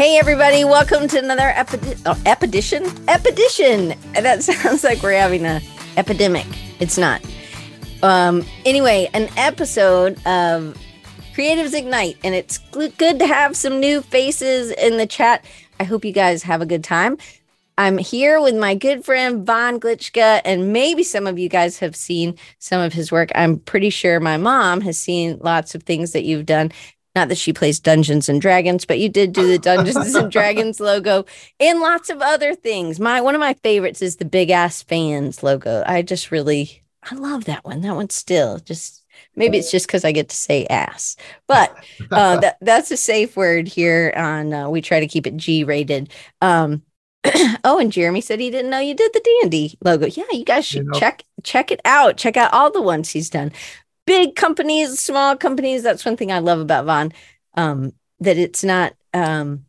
Hey, everybody, welcome to another epi- oh. That sounds like we're having a epidemic. It's not. Um, anyway, an episode of Creatives Ignite, and it's good to have some new faces in the chat. I hope you guys have a good time. I'm here with my good friend Von Glitschka, and maybe some of you guys have seen some of his work. I'm pretty sure my mom has seen lots of things that you've done. Not that she plays Dungeons and Dragons, but you did do the Dungeons and Dragons logo and lots of other things. My one of my favorites is the big ass fans logo. I just really I love that one. That one still just maybe it's just because I get to say ass, but uh, that that's a safe word here. On uh, we try to keep it G rated. Um, oh, and Jeremy said he didn't know you did the D and D logo. Yeah, you guys should you know. check check it out. Check out all the ones he's done big companies, small companies. That's one thing I love about Von. Um, that it's not um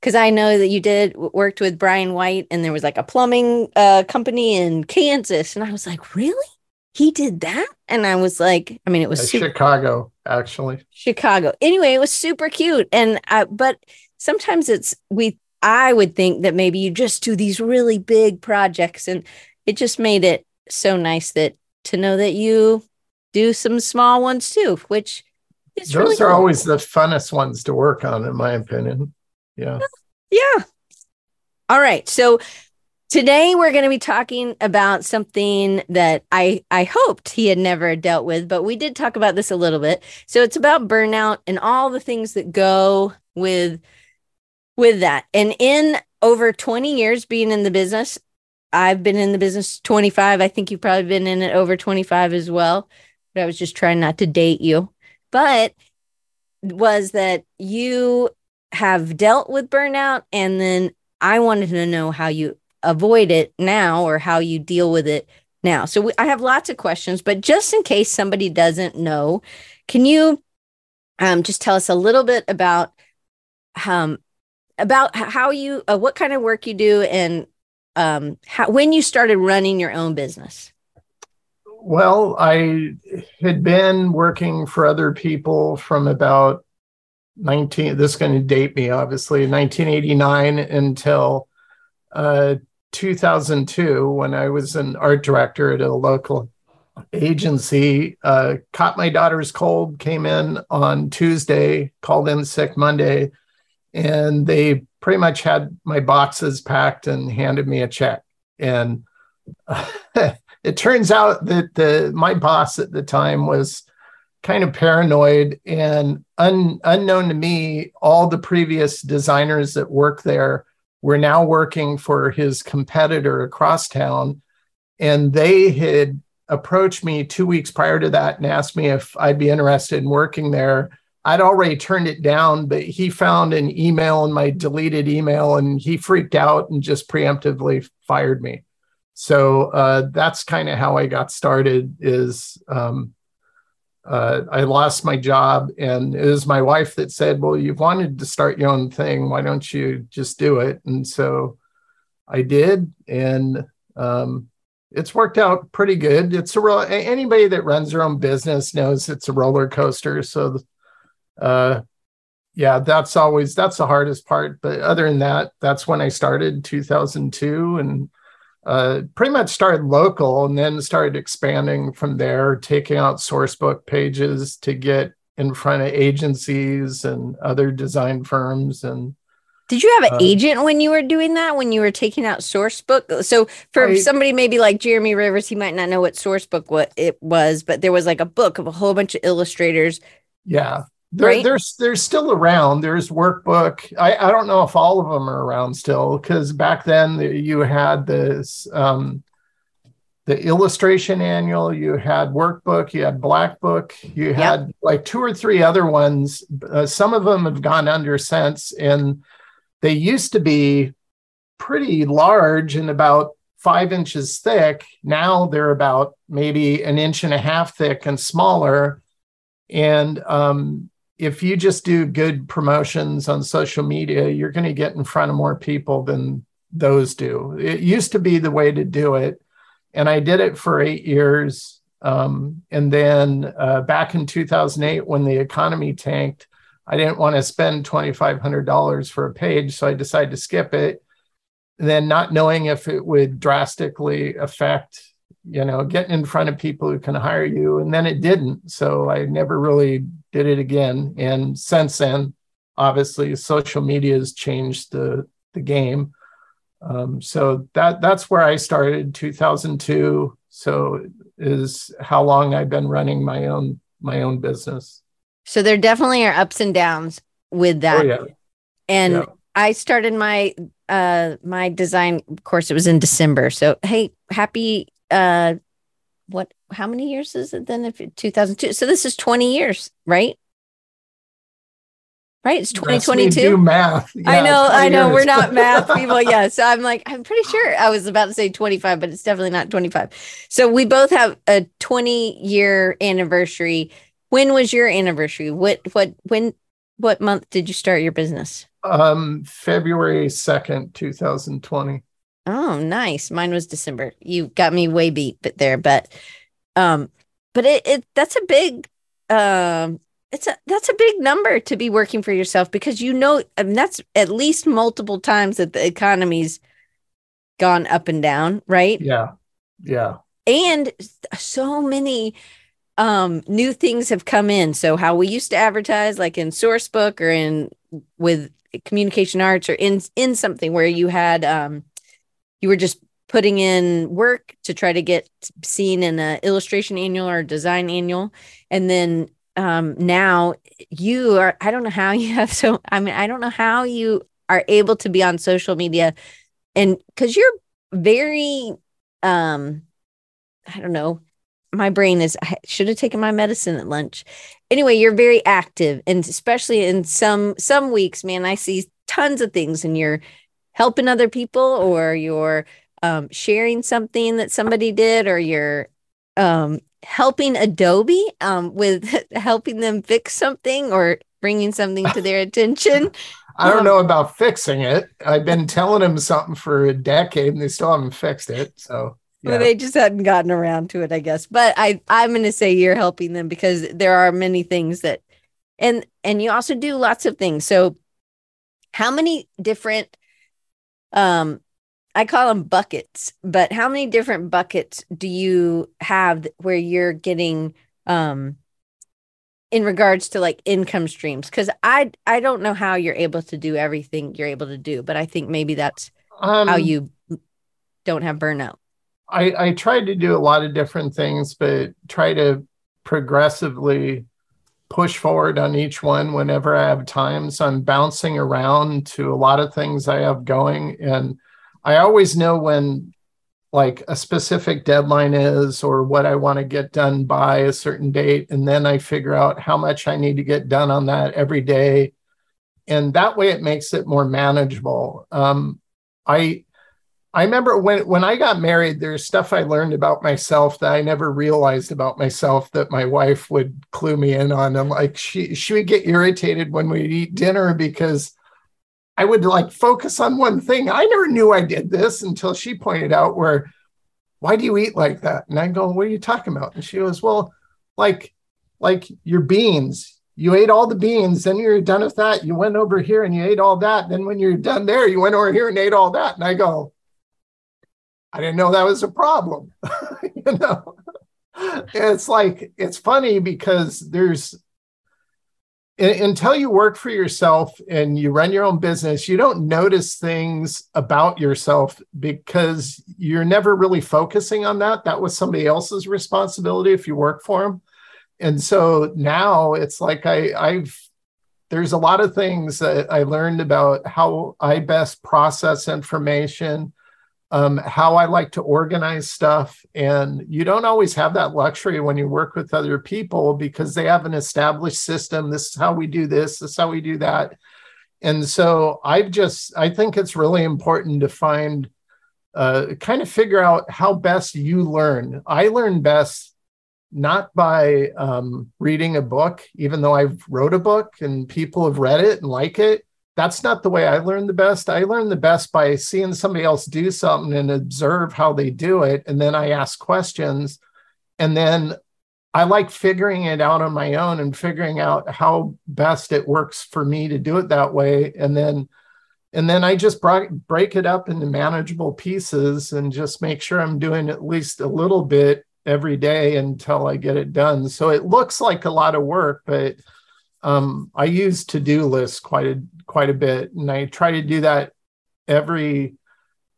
because I know that you did worked with Brian White and there was like a plumbing uh company in Kansas, and I was like, really? He did that? And I was like, I mean, it was uh, super- Chicago, actually. Chicago. Anyway, it was super cute. And I, but sometimes it's we I would think that maybe you just do these really big projects and it just made it so nice that to know that you do some small ones too, which is those really are cool. always the funnest ones to work on, in my opinion. Yeah. Yeah. All right. So today we're going to be talking about something that I I hoped he had never dealt with, but we did talk about this a little bit. So it's about burnout and all the things that go with with that. And in over 20 years being in the business, I've been in the business 25. I think you've probably been in it over 25 as well but I was just trying not to date you. But was that you have dealt with burnout and then I wanted to know how you avoid it now or how you deal with it now. So we, I have lots of questions, but just in case somebody doesn't know, can you um, just tell us a little bit about um, about how you uh, what kind of work you do and um, how when you started running your own business? Well, I had been working for other people from about 19, this is going to date me, obviously, 1989 until uh, 2002 when I was an art director at a local agency. Uh, caught my daughter's cold, came in on Tuesday, called in sick Monday, and they pretty much had my boxes packed and handed me a check. And it turns out that the my boss at the time was kind of paranoid and un, unknown to me all the previous designers that worked there were now working for his competitor across town. And they had approached me two weeks prior to that and asked me if i'd be interested in working there. I'd already turned it down but he found an email in my deleted email and he freaked out and just preemptively fired me so uh, that's kind of how I got started. Is um, uh, I lost my job, and it was my wife that said, "Well, you've wanted to start your own thing. Why don't you just do it?" And so I did, and um, it's worked out pretty good. It's a real anybody that runs their own business knows it's a roller coaster. So, uh, yeah, that's always that's the hardest part. But other than that, that's when I started 2002, and uh, pretty much started local and then started expanding from there, taking out source book pages to get in front of agencies and other design firms. And did you have an uh, agent when you were doing that? When you were taking out source book? So for I, somebody maybe like Jeremy Rivers, he might not know what source book what it was, but there was like a book of a whole bunch of illustrators. Yeah. They're, right? they're, they're still around. There's workbook. I, I don't know if all of them are around still because back then you had this um, the illustration annual, you had workbook, you had black book, you had like two or three other ones. Uh, some of them have gone under since, and they used to be pretty large and about five inches thick. Now they're about maybe an inch and a half thick and smaller. And um, if you just do good promotions on social media, you're going to get in front of more people than those do. It used to be the way to do it. And I did it for eight years. Um, and then uh, back in 2008, when the economy tanked, I didn't want to spend $2,500 for a page. So I decided to skip it. And then not knowing if it would drastically affect, you know, getting in front of people who can hire you. And then it didn't. So I never really did it again. And since then, obviously, social media has changed the, the game. Um, so that that's where I started 2002. So is how long I've been running my own my own business. So there definitely are ups and downs with that. Oh, yeah. And yeah. I started my uh my design course it was in December. So hey, happy uh what how many years is it then if 2002 so this is 20 years right right it's 2022 do math yeah, i know i know years. we're not math people yeah so i'm like i'm pretty sure i was about to say 25 but it's definitely not 25 so we both have a 20 year anniversary when was your anniversary? What what when what month did you start your business? Um February 2nd, 2020. Oh, nice. Mine was December. You got me way beat but there, but um but it, it that's a big um it's a that's a big number to be working for yourself because you know I mean, that's at least multiple times that the economy's gone up and down, right? Yeah. Yeah. And so many um new things have come in so how we used to advertise like in sourcebook or in with communication arts or in in something where you had um you were just putting in work to try to get seen in an illustration annual or design annual. And then um now you are i don't know how you have so i mean i don't know how you are able to be on social media. And because you're very um i don't know. My brain is I should have taken my medicine at lunch. Anyway, you're very active. And especially in some some weeks, man, I see tons of things and you're helping other people or you're um, sharing something that somebody did or you're um, helping Adobe um, with helping them fix something or bringing something to their attention. I don't know about fixing it. I've been telling them something for a decade and they still haven't fixed it. So yeah. Well, they just hadn't gotten around to it, I guess. But I, I'm going to say you're helping them because there are many things that, and and you also do lots of things. So, how many different, um, I call them buckets, but how many different buckets do you have where you're getting, um, in regards to like income streams? Because I, I don't know how you're able to do everything you're able to do, but I think maybe that's um, how you don't have burnout. I, I tried to do a lot of different things, but try to progressively push forward on each one whenever I have time. So I'm bouncing around to a lot of things I have going. And I always know when like a specific deadline is or what I want to get done by a certain date. And then I figure out how much I need to get done on that every day. And that way it makes it more manageable. Um, I I remember when when I got married, there's stuff I learned about myself that I never realized about myself that my wife would clue me in on. And like she she would get irritated when we'd eat dinner because I would like focus on one thing. I never knew I did this until she pointed out where why do you eat like that? And I go, what are you talking about? And she goes, well, like like your beans. You ate all the beans, then you're done with that. You went over here and you ate all that. Then when you're done there, you went over here and ate all that. And I go, I didn't know that was a problem. you know, it's like it's funny because there's until you work for yourself and you run your own business, you don't notice things about yourself because you're never really focusing on that. That was somebody else's responsibility if you work for them. And so now it's like I, I've there's a lot of things that I learned about how I best process information, um, how I like to organize stuff. And you don't always have that luxury when you work with other people because they have an established system. This is how we do this, this is how we do that. And so I've just, I think it's really important to find, uh, kind of figure out how best you learn. I learn best not by um, reading a book, even though I've wrote a book and people have read it and like it that's not the way I learn the best. I learn the best by seeing somebody else do something and observe how they do it. And then I ask questions. And then I like figuring it out on my own and figuring out how best it works for me to do it that way. And then and then I just brought, break it up into manageable pieces and just make sure I'm doing at least a little bit every day until I get it done. So it looks like a lot of work, but um, I use to-do lists quite a quite a bit, and I try to do that every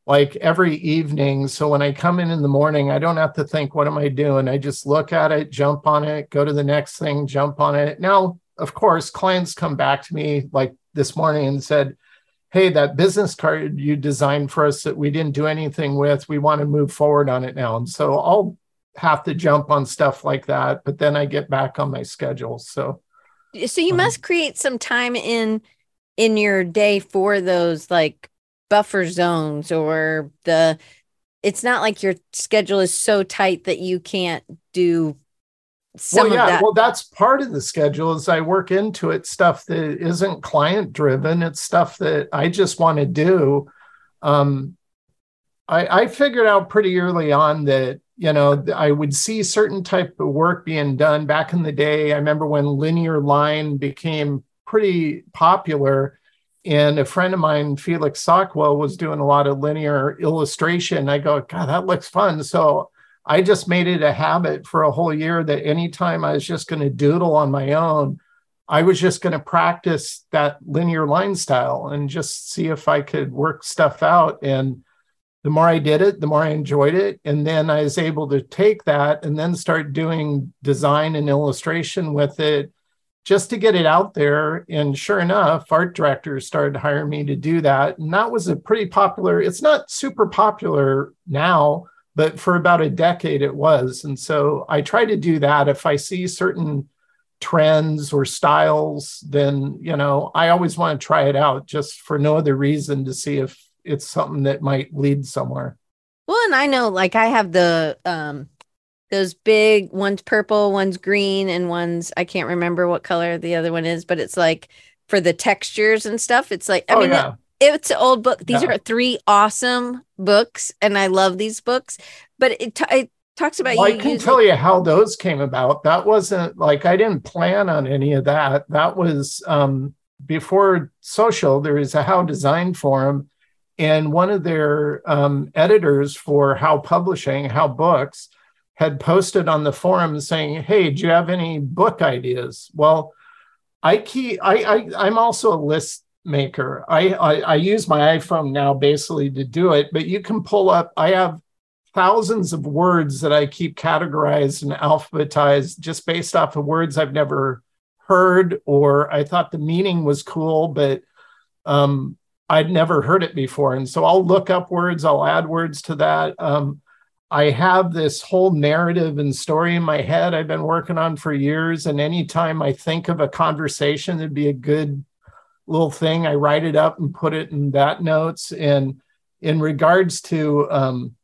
like every evening. So when I come in in the morning, I don't have to think, what am I doing? I just look at it, jump on it, go to the next thing, jump on it. Now, of course, clients come back to me like this morning and said, Hey, that business card you designed for us that we didn't do anything with, we want to move forward on it now. And so I'll have to jump on stuff like that, but then I get back on my schedule. So, so you must create some time in in your day for those like buffer zones or the it's not like your schedule is so tight that you can't do some well, yeah, of that. Well, that's part of the schedule is I work into it stuff that isn't client driven. It's stuff that I just want to do. Um, I, I figured out pretty early on that you know I would see certain type of work being done back in the day. I remember when linear line became pretty popular and a friend of mine, Felix Sockwell, was doing a lot of linear illustration. I go, God, that looks fun. So I just made it a habit for a whole year that anytime I was just going to doodle on my own, I was just going to practice that linear line style and just see if I could work stuff out. And the more I did it, the more I enjoyed it. And then I was able to take that and then start doing design and illustration with it just to get it out there. And sure enough, art directors started hiring me to do that. And that was a pretty popular, it's not super popular now, but for about a decade it was. And so I try to do that. If I see certain trends or styles, then, you know, I always want to try it out just for no other reason to see if it's something that might lead somewhere. Well, and I know like I have the um those big one's purple, one's green, and one's I can't remember what color the other one is, but it's like for the textures and stuff. It's like I oh, mean yeah. it, it's an old book. These yeah. are three awesome books, and I love these books. But it, t- it talks about well, I can tell you how those came about. That wasn't like I didn't plan on any of that. That was um before social, there was a how design forum, and one of their um, editors for how publishing, how books, had posted on the forum saying, "Hey, do you have any book ideas?" Well, I key I, I I'm also a list maker. I, I I use my iPhone now basically to do it, but you can pull up. I have thousands of words that I keep categorized and alphabetized just based off of words I've never heard or I thought the meaning was cool, but um, I'd never heard it before. And so I'll look up words, I'll add words to that. Um, I have this whole narrative and story in my head I've been working on for years. And anytime I think of a conversation that'd be a good little thing, I write it up and put it in that notes. And in regards to, um,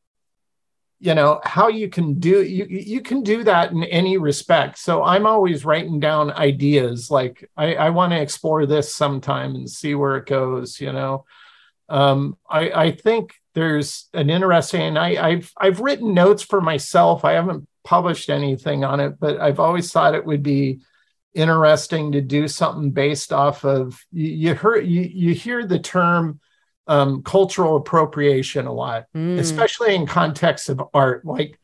you know how you can do you you can do that in any respect so i'm always writing down ideas like i i want to explore this sometime and see where it goes you know um, I, I think there's an interesting I, I've I've written notes for myself. I haven't published anything on it, but I've always thought it would be interesting to do something based off of you, you heard you, you hear the term um, cultural appropriation a lot, mm. especially in context of art. Like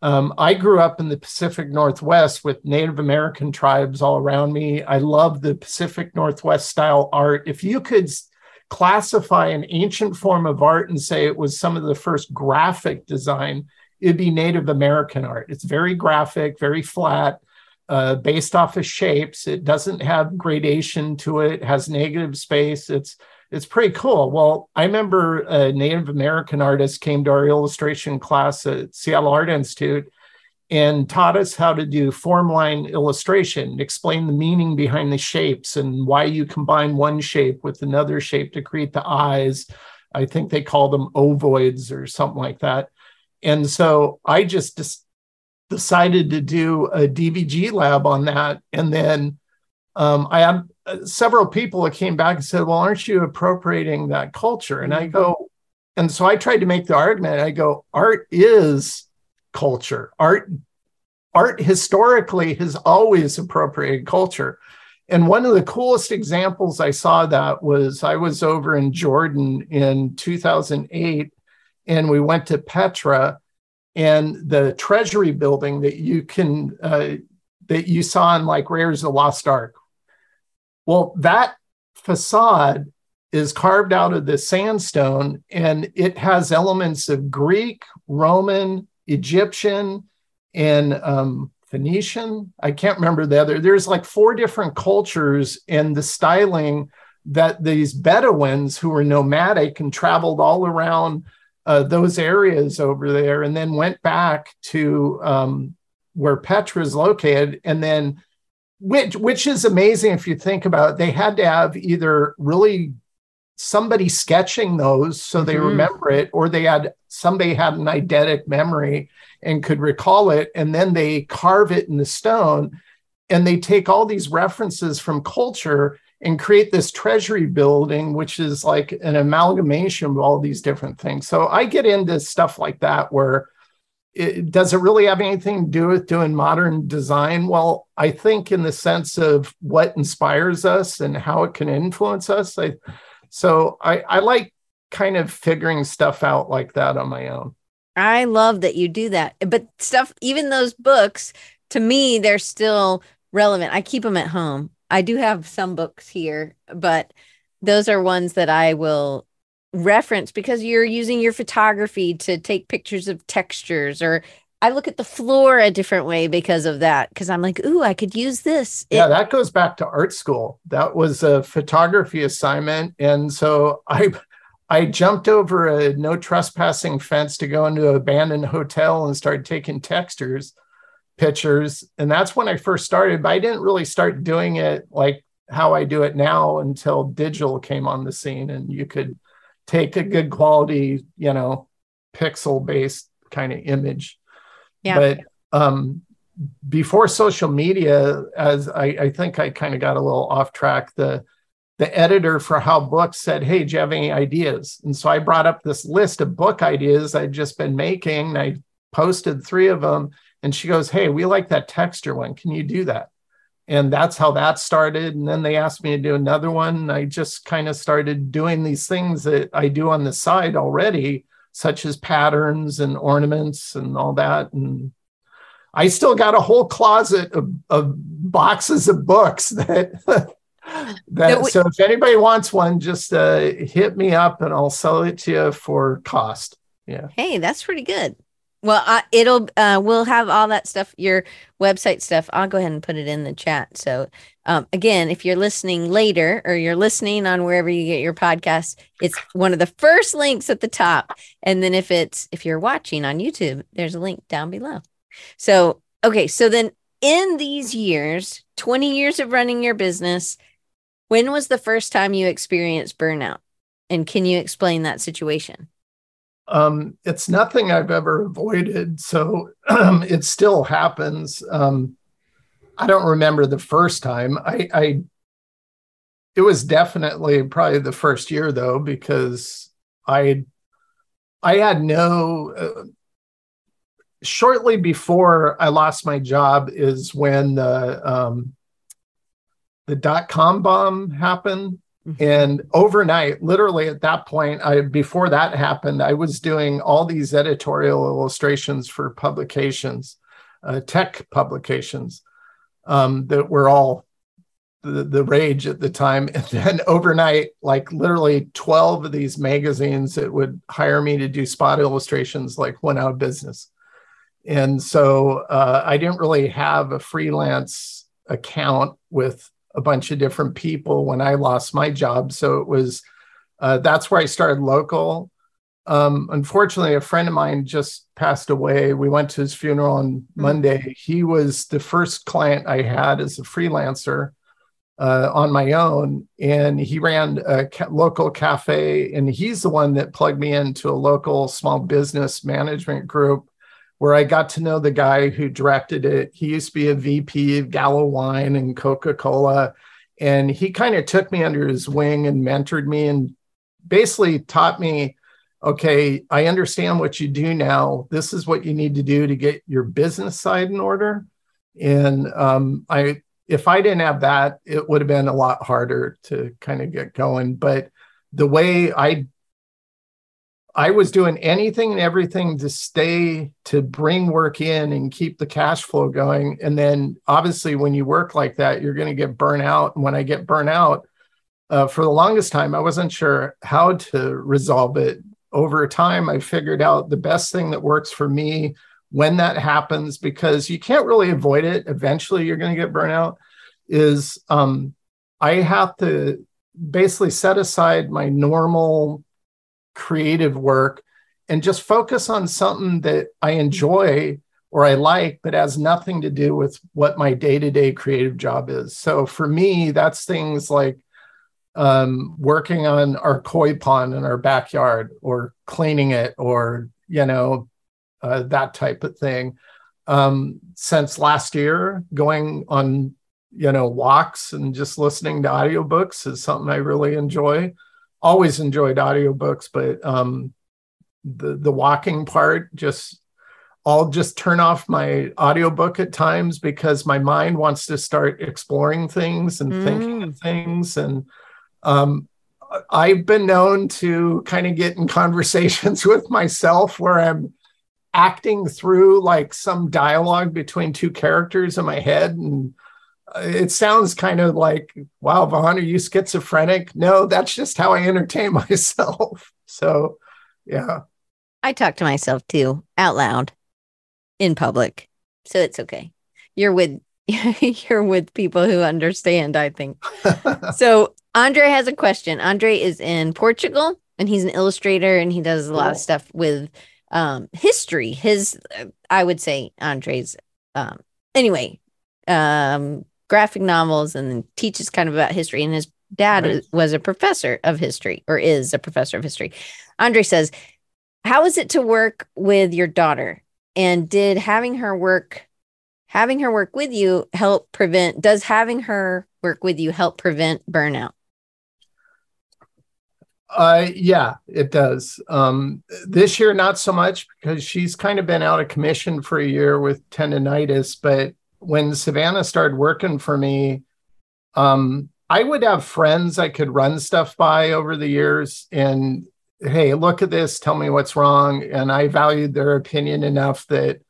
um, I grew up in the Pacific Northwest with Native American tribes all around me. I love the Pacific Northwest style art. If you could classify an ancient form of art and say it was some of the first graphic design, it'd be Native American art. It's very graphic, very flat, uh, based off of shapes. It doesn't have gradation to it, it has negative space. It's it's pretty cool. Well, I remember a Native American artist came to our illustration class at Seattle Art Institute and taught us how to do form line illustration, explain the meaning behind the shapes and why you combine one shape with another shape to create the eyes. I think they call them ovoids or something like that. And so I just decided to do a DVG lab on that. And then um, I uh, several people that came back and said, Well, aren't you appropriating that culture? And I mm-hmm. go, and so I tried to make the argument. I go, art is culture. Art art historically has always appropriated culture. And one of the coolest examples I saw that was I was over in Jordan in 2008 and we went to Petra and the treasury building that you can uh, that you saw in like Raiders of the Lost Ark. Well, that facade is carved out of the sandstone and it has elements of Greek, Roman, Egyptian, and um, Phoenician. I can't remember the other. There's like four different cultures and the styling that these Bedouins who were nomadic and traveled all around uh, those areas over there and then went back to um, where Petra is located and then which which is amazing if you think about it. They had to have either really somebody sketching those so they mm-hmm. remember it, or they had somebody had an eidetic memory and could recall it, and then they carve it in the stone, and they take all these references from culture and create this treasury building, which is like an amalgamation of all these different things. So I get into stuff like that where it, does it really have anything to do with doing modern design? Well, I think in the sense of what inspires us and how it can influence us. I, so I, I like kind of figuring stuff out like that on my own. I love that you do that. But stuff, even those books, to me, they're still relevant. I keep them at home. I do have some books here, but those are ones that I will reference because you're using your photography to take pictures of textures or I look at the floor a different way because of that. Because I'm like, ooh, I could use this. Yeah, it- that goes back to art school. That was a photography assignment. And so I I jumped over a no trespassing fence to go into an abandoned hotel and started taking textures, pictures. And that's when I first started, but I didn't really start doing it like how I do it now until digital came on the scene and you could take a good quality, you know, pixel based kind of image. Yeah. But um, before social media, as I, I think I kind of got a little off track, the the editor for How Books said, Hey, do you have any ideas? And so I brought up this list of book ideas I'd just been making. I posted three of them. And she goes, Hey, we like that texture one. Can you do that? And that's how that started. And then they asked me to do another one. I just kind of started doing these things that i do on the side already such as patterns and ornaments and all that. And i still got a whole closet of, of boxes of books that that we, so if anybody wants one just uh, hit me up and i'll sell it to you for cost. Yeah. Hey that's pretty good well, uh, it'll uh, we'll have all that stuff, your website stuff. I'll go ahead and put it in the chat. So, um, again, if you're listening later or you're listening on wherever you get your podcast, it's one of the first links at the top. And then if it's if you're watching on YouTube, there's a link down below. So, okay, so then in these years, 20 years of running your business, when was the first time you experienced burnout? And can you explain that situation? Um, it's nothing I've ever avoided, so um, it still happens. Um, I don't remember the first time. I, I, it was definitely probably the first year though, because I, I had no. Uh, shortly before I lost my job is when the um, the dot com bomb happened Mm-hmm. And overnight, literally at that point, I before that happened, I was doing all these editorial illustrations for publications, uh, tech publications um, that were all the, the rage at the time. And then overnight, like literally 12 of these magazines that would hire me to do spot illustrations like went out of business. And so uh, I didn't really have a freelance account with a bunch of different people when I lost my job. So it was uh, that's where I started local. Um, unfortunately, a friend of mine just passed away. We went to his funeral on mm-hmm. Monday. He was the first client I had as a freelancer uh, on my own, and he ran a ca- local cafe. And he's the one that plugged me into a local small business management group where I got to know the guy who directed it. He used to be a VP of Gallo Wine and Coca Cola. And he kind of took me under his wing and mentored me and basically taught me okay, I understand what you do now. This is what you need to do to get your business side in order. And um, I, if I didn't have that, it would have been a lot harder to kind of get going. But the way I I was doing anything and everything to stay to bring work in and keep the cash flow going. And then obviously, when you work like that, you're going to get burnt out. And when I get burnt out, uh, for the longest time, I wasn't sure how to resolve it. Over time, I figured out the best thing that works for me when that happens, because you can't really avoid it. Eventually, you're going to get burnt out. Is um, I have to basically set aside my normal creative work and just focus on something that I enjoy or I like, but has nothing to do with what my day to day creative job is. So for me, that's things like um, working on our koi pond in our backyard or cleaning it or, you know, uh, that type of thing. Um, since last year, going on, you know, walks and just listening to audiobooks is something I really enjoy always enjoyed audiobooks, but um, the the walking part just I'll just turn off my audiobook at times because my mind wants to start exploring things and mm. thinking of things. And um, I've been known to kind of get in conversations with myself where I'm acting through like some dialogue between two characters in my head and it sounds kind of like, wow, Von, are you schizophrenic? No, that's just how I entertain myself. So, yeah. I talk to myself too out loud in public. So it's okay. You're with you're with people who understand, I think. so, Andre has a question. Andre is in Portugal and he's an illustrator and he does a lot of stuff with um history. His I would say Andre's um anyway, um graphic novels and teaches kind of about history. And his dad right. was a professor of history or is a professor of history. Andre says, How is it to work with your daughter? And did having her work having her work with you help prevent does having her work with you help prevent burnout? Uh, yeah, it does. Um, this year, not so much because she's kind of been out of commission for a year with tendonitis, but when Savannah started working for me, um, I would have friends I could run stuff by over the years and hey, look at this, tell me what's wrong. And I valued their opinion enough that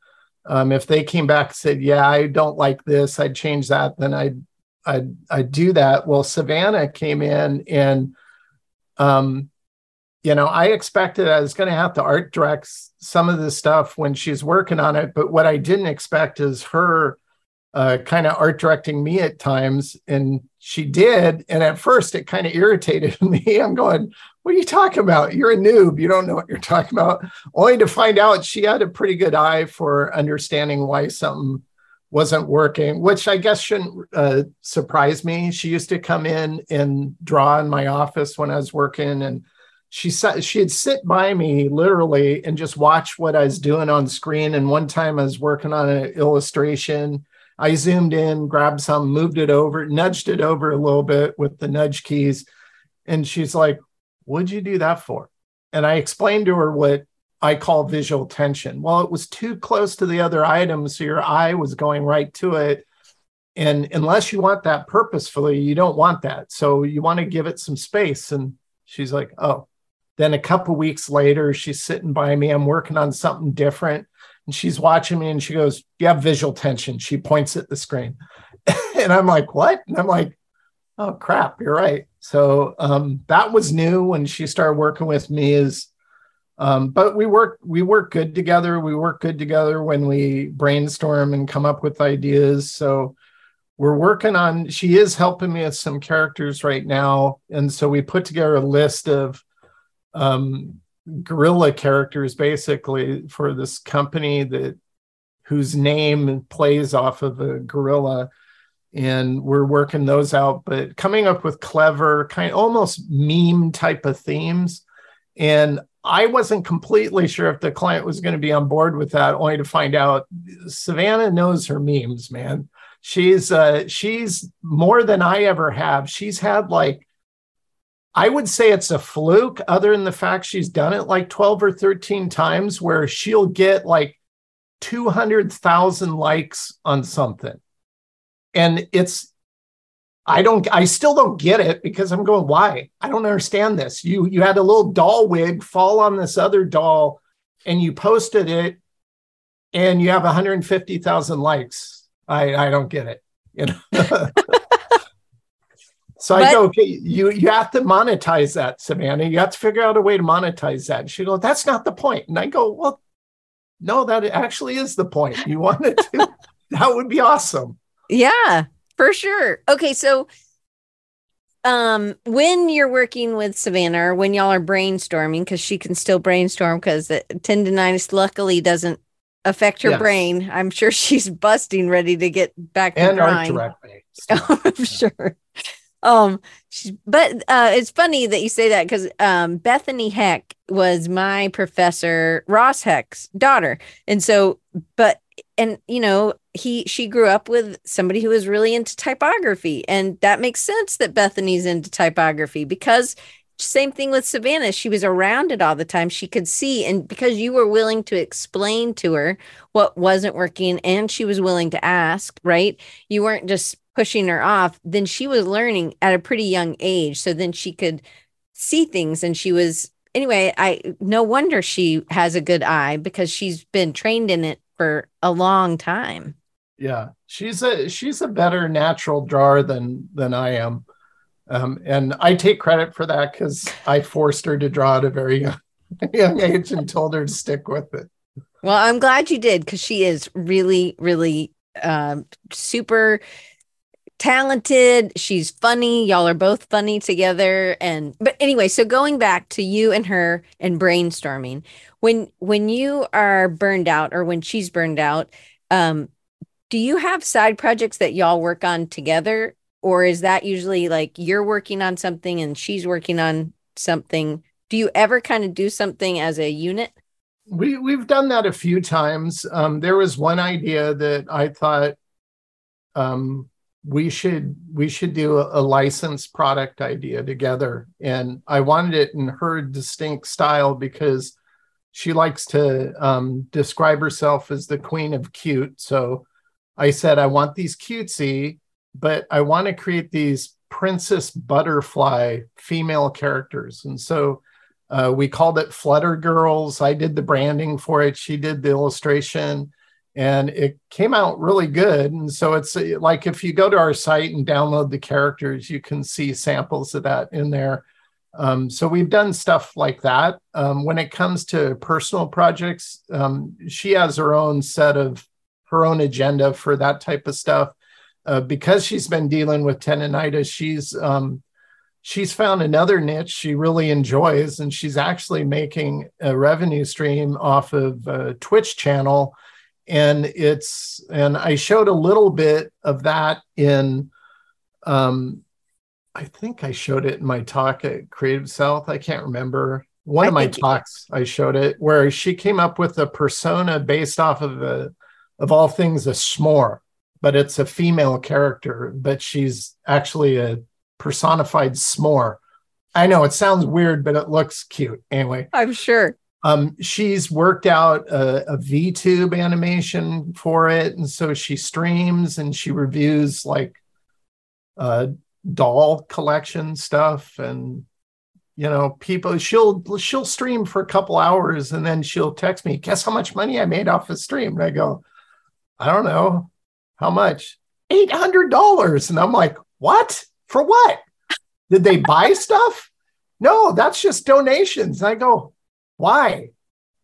um, if they came back and said, yeah, I don't like this, I'd change that, then I'd I'd, I'd do that. Well, Savannah came in and um, you know, I expected I was going to have to art direct some of this stuff when she's working on it, but what I didn't expect is her uh, kind of art directing me at times, and she did. And at first, it kind of irritated me. I'm going, "What are you talking about? You're a noob. You don't know what you're talking about." Only to find out she had a pretty good eye for understanding why something wasn't working, which I guess shouldn't uh, surprise me. She used to come in and draw in my office when I was working, and she sat, she'd sit by me literally and just watch what I was doing on screen. And one time I was working on an illustration I zoomed in, grabbed some, moved it over, nudged it over a little bit with the nudge keys. And she's like, What'd you do that for? And I explained to her what I call visual tension. Well, it was too close to the other items, so your eye was going right to it. And unless you want that purposefully, you don't want that. So you want to give it some space. And she's like, Oh. Then a couple weeks later, she's sitting by me. I'm working on something different and she's watching me and she goes, You have visual tension. She points at the screen. and I'm like, What? And I'm like, Oh crap, you're right. So um, that was new when she started working with me is um, but we work we work good together. We work good together when we brainstorm and come up with ideas. So we're working on she is helping me with some characters right now. And so we put together a list of um, guerrilla characters basically for this company that whose name plays off of a gorilla and we're working those out but coming up with clever kind of almost meme type of themes. And i wasn't completely sure if the client was going to be on board with that only to find out savannah knows her memes man. She's uh she's more than i ever have. She's had like I would say it's a fluke, other than the fact she's done it like 12 or 13 times, where she'll get like 200,000 likes on something. And it's, I don't, I still don't get it because I'm going, why? I don't understand this. You, you had a little doll wig fall on this other doll and you posted it and you have 150,000 likes. I, I don't get it. You know? So but, I go, okay, you you have to monetize that, Savannah. You have to figure out a way to monetize that. And she goes, that's not the point. And I go, well, no, that actually is the point. You wanted to, that would be awesome. Yeah, for sure. Okay, so um when you're working with Savannah or when y'all are brainstorming, because she can still brainstorm because tendonitis luckily doesn't affect her yes. brain. I'm sure she's busting ready to get back to and drawing. Oh, I'm sure um but uh it's funny that you say that because um bethany heck was my professor ross heck's daughter. And so but and you know he she grew up with somebody who was really into typography. And that makes sense that bethany's into typography because same thing with savannah. She was around it all the time. She could see and because you were willing to explain to her what wasn't working and she was willing to ask right? You weren't just pushing her off, then she was learning at a pretty young age. So then she could see things and she was anyway, I no wonder she has a good eye because she's been trained in it for a long time. Yeah. She's a she's a better natural drawer than than I am. Um, and I take credit for that because I forced her to draw at a very young, young age and told her to stick with it. Well, I'm glad you did because she is really, really um, super talented. She's funny. Y'all are both funny together. And but anyway, so going back to you and her and brainstorming, when when you are burned out or when she's burned out, um, do you have side projects that y'all work on together? Or is that usually like you're working on something and she's working on something? Do you ever kind of do something as a unit? We we've done that a few times. Um, there was one idea that I thought um, we should we should do a, a, licensed product idea together. And i wanted it in her distinct style because she likes to um, describe herself as the queen of cute. So i said i want these cutesy but i want to create these princess butterfly female characters. And so uh, we called it flutter girls. I did the branding for it. She did the illustration and it came out really good. And so it's uh, like if you go to our site and download the characters, you can see samples of that in there. Um, so we've done stuff like that. Um, when it comes to personal projects, um, she has her own set of her own agenda for that type of stuff. Uh, because she's been dealing with tendonitis, she's um, she's found another niche she really enjoys, and she's actually making a revenue stream off of a Twitch channel and it's and i showed a little bit of that in um i think i showed it in my talk at creative south. I can't remember. One I of my talks i showed it where she came up with a persona based off of a of all things a s'more but it's a female character but she's actually a personified s'more. I know it sounds weird but it looks cute. Anyway. I'm sure um, she's worked out a, a VTube animation for it, and so she streams and she reviews like uh, doll collection stuff, and you know, people. She'll she'll stream for a couple hours, and then she'll text me, "Guess how much money I made off the stream?" And I go, "I don't know, how much? Eight hundred dollars." And I'm like, "What? For what? Did they buy stuff?" No, that's just donations. And I go, why?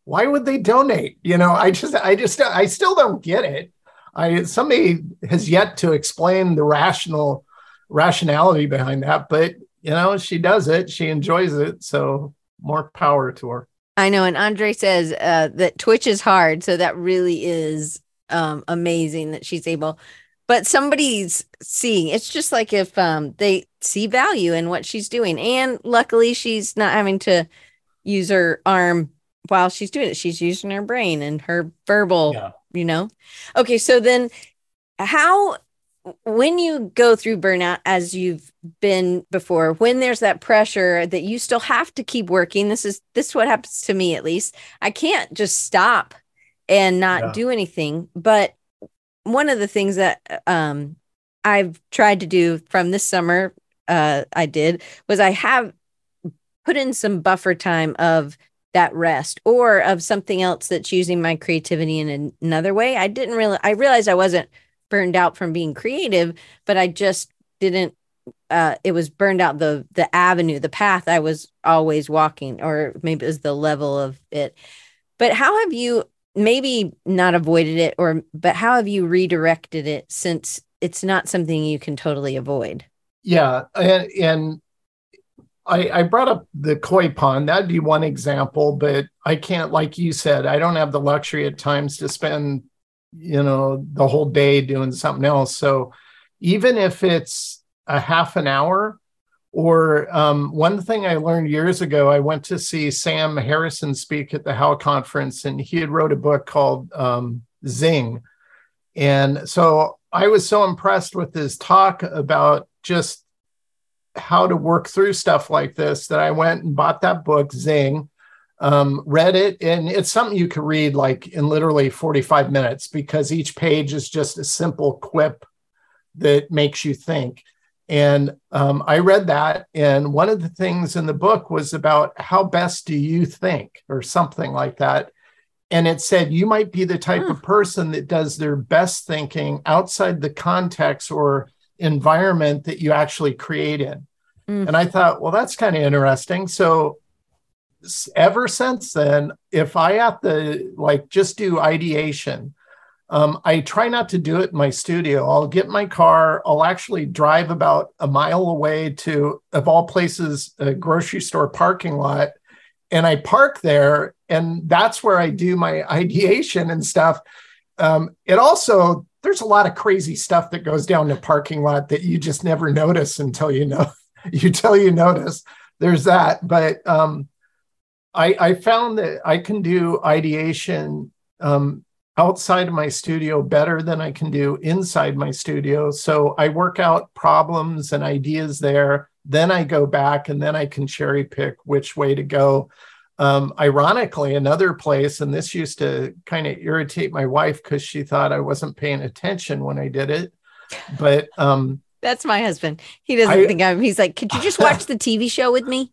Why would they donate? You know, I just, I just, I still don't get it. I somebody has yet to explain the rational rationality behind that, but you know, she does it. She enjoys it. So more power to her. I know. And Andre says uh, that Twitch is hard. So that really is um, amazing that she's able. But somebody's seeing. It's just like if um, they see value in what she's doing, and luckily she's not having to use her arm while she's doing it. She's using her brain and her verbal, yeah. you know. Okay, so then how when you go through burnout as you've been before when there's that pressure that you still have to keep working this is this is what happens to me at least i can't just stop and not yeah. do anything but one of the things that um i've tried to do from this summer uh i did was i have put in some buffer time of that rest or of something else that's using my creativity in another way i didn't really i realized i wasn't burned out from being creative, but I just didn't uh it was burned out the the avenue, the path I was always walking, or maybe it was the level of it. But how have you maybe not avoided it or but how have you redirected it since it's not something you can totally avoid? Yeah, and, and I, I, brought up the koi pond. That'd be one example, but I can't, like you said, I don't have the luxury at times to spend you know the whole day doing something else so even if it's a half an hour or um, one thing i learned years ago i went to see sam harrison speak at the how conference and he had wrote a book called um, zing and so i was so impressed with his talk about just how to work through stuff like this that i went and bought that book zing um, read it, and it's something you can read like in literally 45 minutes because each page is just a simple quip that makes you think. And um, I read that, and one of the things in the book was about how best do you think, or something like that. And it said you might be the type of person that does their best thinking outside the context or environment that you actually create in. And I thought, well, that's kind of interesting. So ever since then, if I have to like just do ideation, um, I try not to do it in my studio. I'll get my car. I'll actually drive about a mile away to, of all places, a grocery store parking lot, and I park there, and that's where I do my ideation and stuff. Um, it also there's a lot of crazy stuff that goes down the parking lot that you just never notice until you know you tell you notice. There's that, but um, I, I found that I can do ideation um, outside of my studio better than I can do inside my studio. So I work out problems and ideas there. Then I go back and then I can cherry pick which way to go. Um, ironically, another place, and this used to kind of irritate my wife because she thought I wasn't paying attention when I did it. But um, that's my husband. He doesn't I, think I'm, he's like, could you just watch the TV show with me?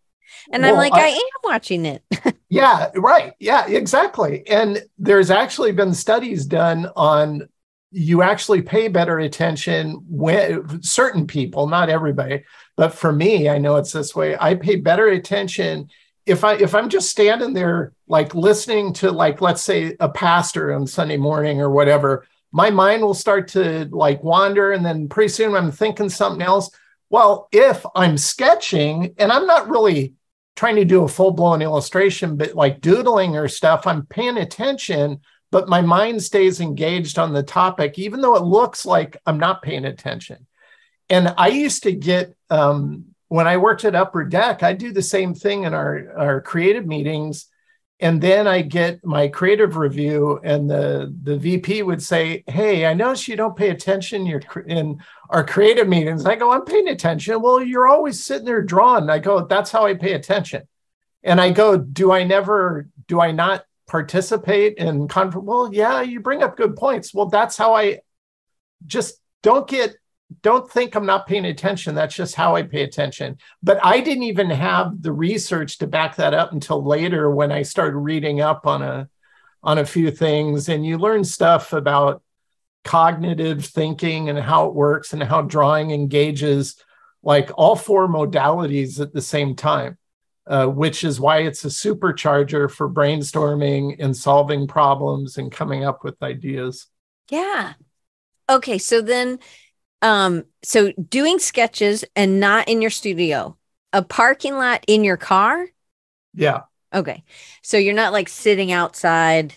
And well, I'm like, I, I, am watching it. yeah, right. Yeah, exactly. And there's actually been studies done on you actually pay better attention when certain people, not everybody, but for me, I know it's this way. I pay better attention if I if I'm just standing there like listening to like let's say a pastor on Sunday morning or whatever, my mind will start to like wander and then pretty soon I'm thinking something else. Well, if I'm sketching and I'm not really trying to do a full blown illustration, but like doodling or stuff, I'm paying attention, but my mind stays engaged on the topic, even though it looks like I'm not paying attention. And I used to get, um, when I worked at Upper Deck, I do the same thing in our, our creative meetings and then I get my creative review, and the the VP would say, "Hey, I notice you don't pay attention. You're in our creative meetings." I go, "I'm paying attention." Well, you're always sitting there drawing. I go, "That's how I pay attention." And I go, "Do I never? Do I not participate in conference?" Well, yeah, you bring up good points. Well, that's how I just don't get don't think I'm not paying attention. That's just how I pay attention. But I didn't even have the research to back that up until later when I started reading up on a on a few things and you learn stuff about cognitive thinking and how it works and how drawing engages like all four modalities at the same time. Uh, which is why it's a supercharger for brainstorming and solving problems and coming up with ideas. Yeah. Okay. So then um, so doing sketches and not in your studio, a parking lot in your car. Yeah. Okay. So you're not like sitting outside.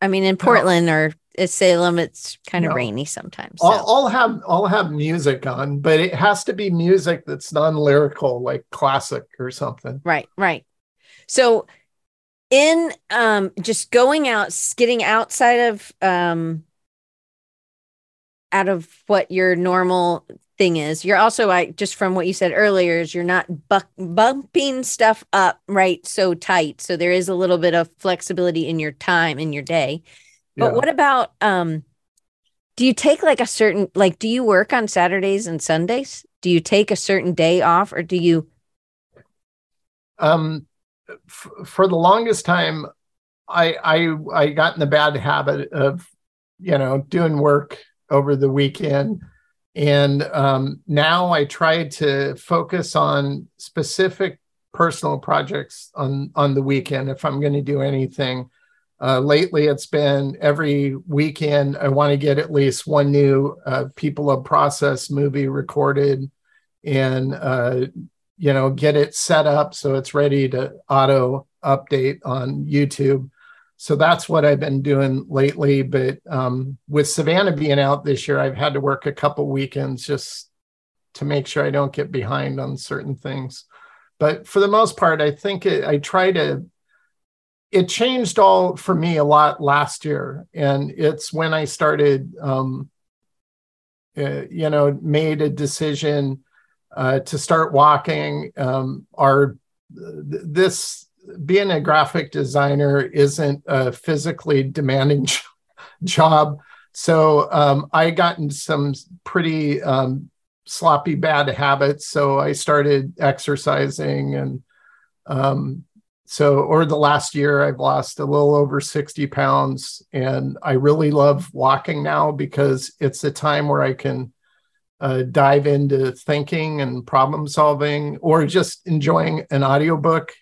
I mean, in Portland no. or Salem, it's kind of no. rainy sometimes. So. I'll, I'll, have I'll have music on, but it has to be music that's non-lyrical, like classic or something. Right, right. So in um just going out, getting outside of um out of what your normal thing is. You're also like just from what you said earlier is you're not buck, bumping stuff up right so tight. So there is a little bit of flexibility in your time in your day. But yeah. what about um do you take like a certain like do you work on Saturdays and Sundays? Do you take a certain day off or do you um f- for the longest time I I I got in the bad habit of you know doing work over the weekend and um, now I try to focus on specific personal projects on on the weekend if I'm going to do anything. Uh, lately, it's been every weekend. I want to get at least one new uh, People of Process movie recorded, and uh, you know, get it set up so it's ready to auto update on YouTube so that's what I've been doing lately. But um, with Savannah being out this year, I've had to work a couple weekends just to make sure I don't get behind on certain things. But for the most part, I think it, I try to. It changed all for me a lot last year, and it's when I started, um, uh, you know, made a decision uh, to start walking. Um, our this being a graphic designer isn't a physically demanding job. So um, I got in some pretty um, sloppy bad habits. So I started exercising, and um, so over the last year, I've lost a little over sixty pounds, and I really love walking now because it's a time where I can. Uh, dive into thinking and problem solving or just enjoying an audiobook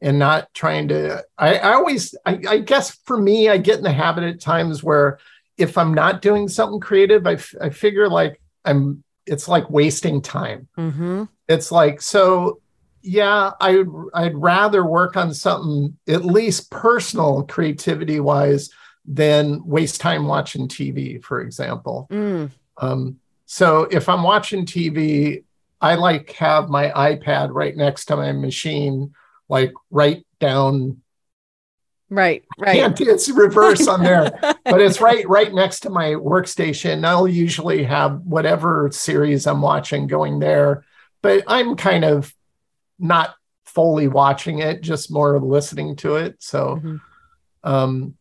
and not trying to i, I always I, I, guess for me i get in the habit at times where if i'm not doing something creative i, f- I figure like i'm it's like wasting time mm-hmm. it's like so yeah i i'd rather work on something at least personal creativity wise than waste time watching tv for example mm. um, so if i'm watching tv i like have my ipad right next to my machine like right down. Right right. Can't, it's reverse on there but it's right right next to my workstation. I'll usually have whatever series i'm watching going there but i'm kind of not fully watching it just more listening to it. So mm-hmm. um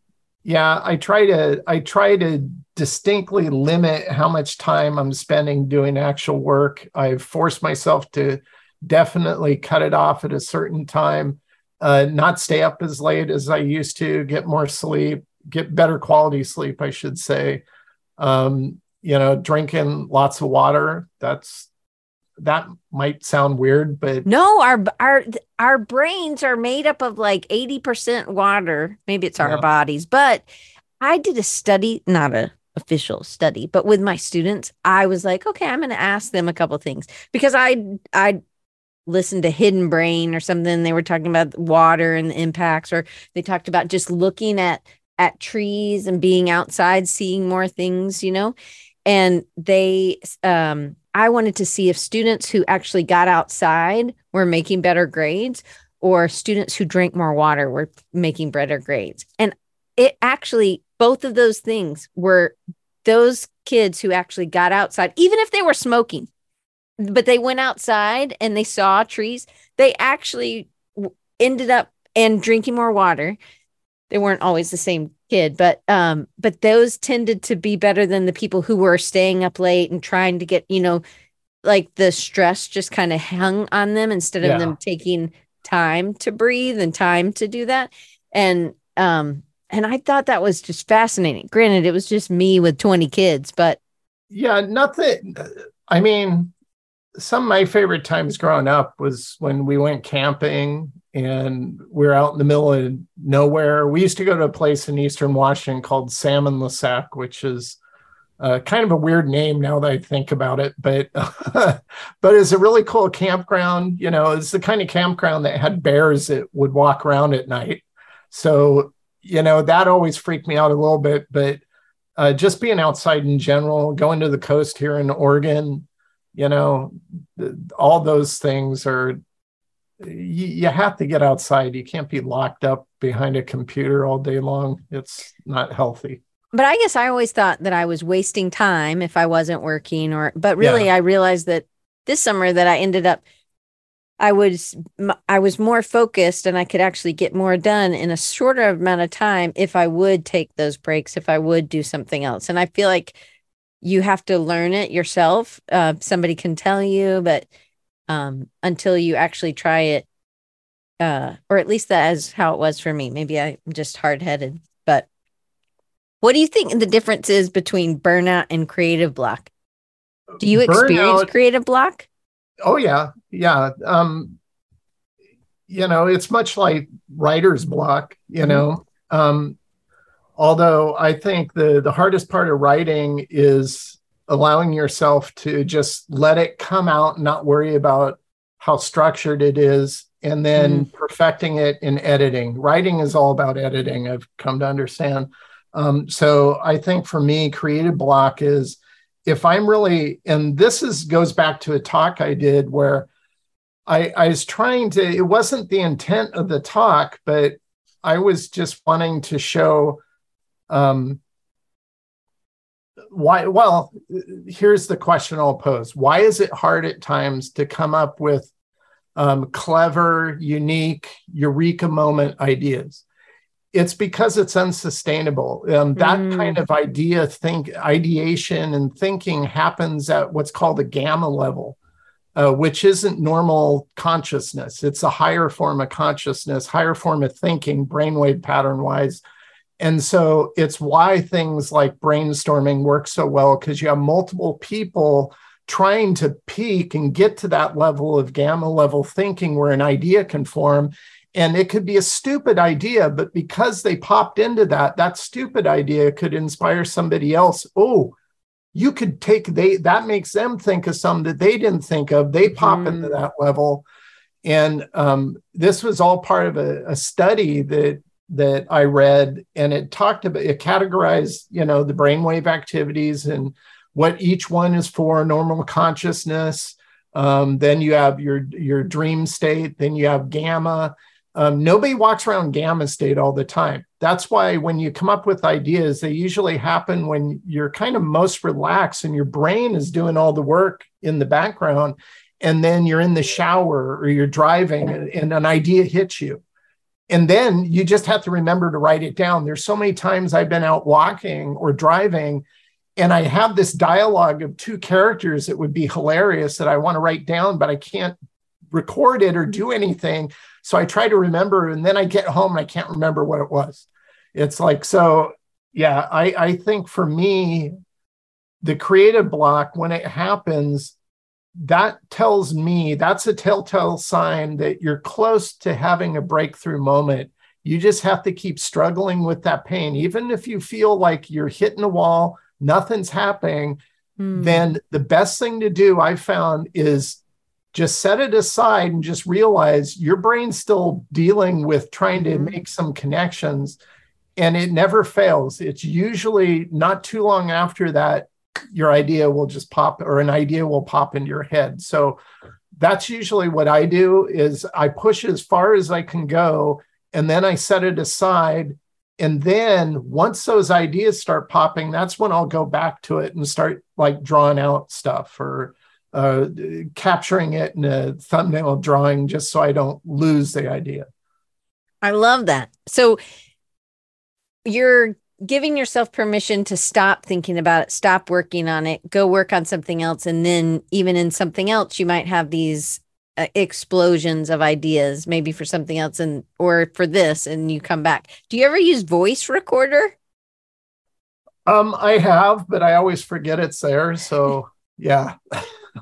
yeah i try to i try to distinctly limit how much time i'm spending doing actual work. I've forced myself to definitely cut it off at a certain time, uh, not stay up as late as I used to, get more sleep, get better quality sleep, I should say. Um, you know, drinking lots of water. That's that might sound weird, but no, our our our brains are made up of like 80% water. Maybe it's our yeah. bodies, but I did a study, not a official study, but with my students, I was like, okay, I'm going to ask them a couple things because I I listened to Hidden Brain or something. They were talking about water and the impacts, or they talked about just looking at at trees and being outside, seeing more things, you know. And they, um, I wanted to see if students who actually got outside were making better grades, or students who drank more water were making better grades. And it actually, both of those things were those kids who actually got outside, even if they were smoking, but they went outside and they saw trees. They actually ended up and drinking more water. They weren't always the same kid, but um, but those tended to be better than the people who were staying up late and trying to get, you know, like the stress just kind of hung on them instead of yeah. them taking time to breathe and time to do that. And um, and I thought that was just fascinating. Granted, it was just me with 20 kids, but yeah, nothing. I mean, some of my favorite times growing up was when we went camping and we are out in the middle of nowhere. We used to go to a place in Eastern Washington called Salmon La Sac, which is uh, kind of a weird name now that I think about it, but but it's a really cool campground. You know, it's the kind of campground that had bears that would walk around at night. So you know that always freaked me out a little bit. But uh, just being outside in general, going to the coast here in Oregon, you know all those things are you, you, have to get outside. You can't be locked up behind a computer all day long. It's not healthy. But I guess I always thought that I was wasting time if I wasn't working or but really yeah. I realized that this summer that I ended up I was I was more focused and I could actually get more done in a shorter amount of time if I would take those breaks if I would do something else. And I feel like you have to learn it yourself uh, somebody can tell you but um, until you actually try it uh, or at least that is how it was for me maybe I'm just hard-headed but what do you think the difference is between burnout and creative block do you experience burnout, creative block Oh yeah, yeah. Um, you know, it's much like writer's block. You mm-hmm. know, um, although I think the the hardest part of writing is allowing yourself to just let it come out, not worry about how structured it is, and then mm-hmm. perfecting it in editing. Writing is all about editing. I've come to understand. Um, so I think for me, creative block is if I'm really, and this is goes back to a talk I did where I, I was trying to, it wasn't the intent of the talk, but I was just wanting to show um, why, well, here's the question I'll pose. Why is it hard at times to come up with um, clever, unique, eureka moment ideas? it's because it's unsustainable. Um, that mm. kind of idea, think ideation and thinking happens at what's called the gamma level, uh, which isn't normal consciousness. It's a higher form of consciousness, higher form of thinking, brainwave pattern wise. And so it's why things like brainstorming work so well because you have multiple people trying to peak and get to that level of gamma level thinking where an idea can form. And it could be a stupid idea but because they popped into that that stupid idea could inspire somebody else. Oh you could take they that makes them think of something that they didn't think of. They pop mm. into that level. And um, this was all part of a, a, study that that i read and it talked about it categorized you know the brainwave activities and what each one is for normal consciousness um, then you have your your dream state then you have gamma um, nobody walks around gamma state all the time. That's why when you come up with ideas, they usually happen when you're kind of most relaxed and your brain is doing all the work in the background. And then you're in the shower or you're driving and an idea hits you. And then you just have to remember to write it down. There's so many times I've been out walking or driving and I have this dialogue of two characters that would be hilarious that I want to write down, but I can't record it or do anything so I try to remember, and then I get home and I can't remember what it was. It's like, so yeah, I, I think for me, the creative block, when it happens, that tells me that's a telltale sign that you're close to having a breakthrough moment. You just have to keep struggling with that pain. Even if you feel like you're hitting a wall, nothing's happening, mm. then the best thing to do, I found, is just set it aside and just realize your brain's still dealing with trying to mm-hmm. make some connections and it never fails it's usually not too long after that your idea will just pop or an idea will pop into your head so that's usually what i do is i push as far as i can go and then i set it aside and then once those ideas start popping that's when i'll go back to it and start like drawing out stuff or uh, capturing it in a thumbnail drawing just so I don't lose the idea. I love that. So you're giving yourself permission to stop thinking about it, stop working on it, go work on something else. And then, even in something else, you might have these uh, explosions of ideas, maybe for something else and or for this, and you come back. Do you ever use voice recorder? Um, I have, but I always forget it's there. So yeah.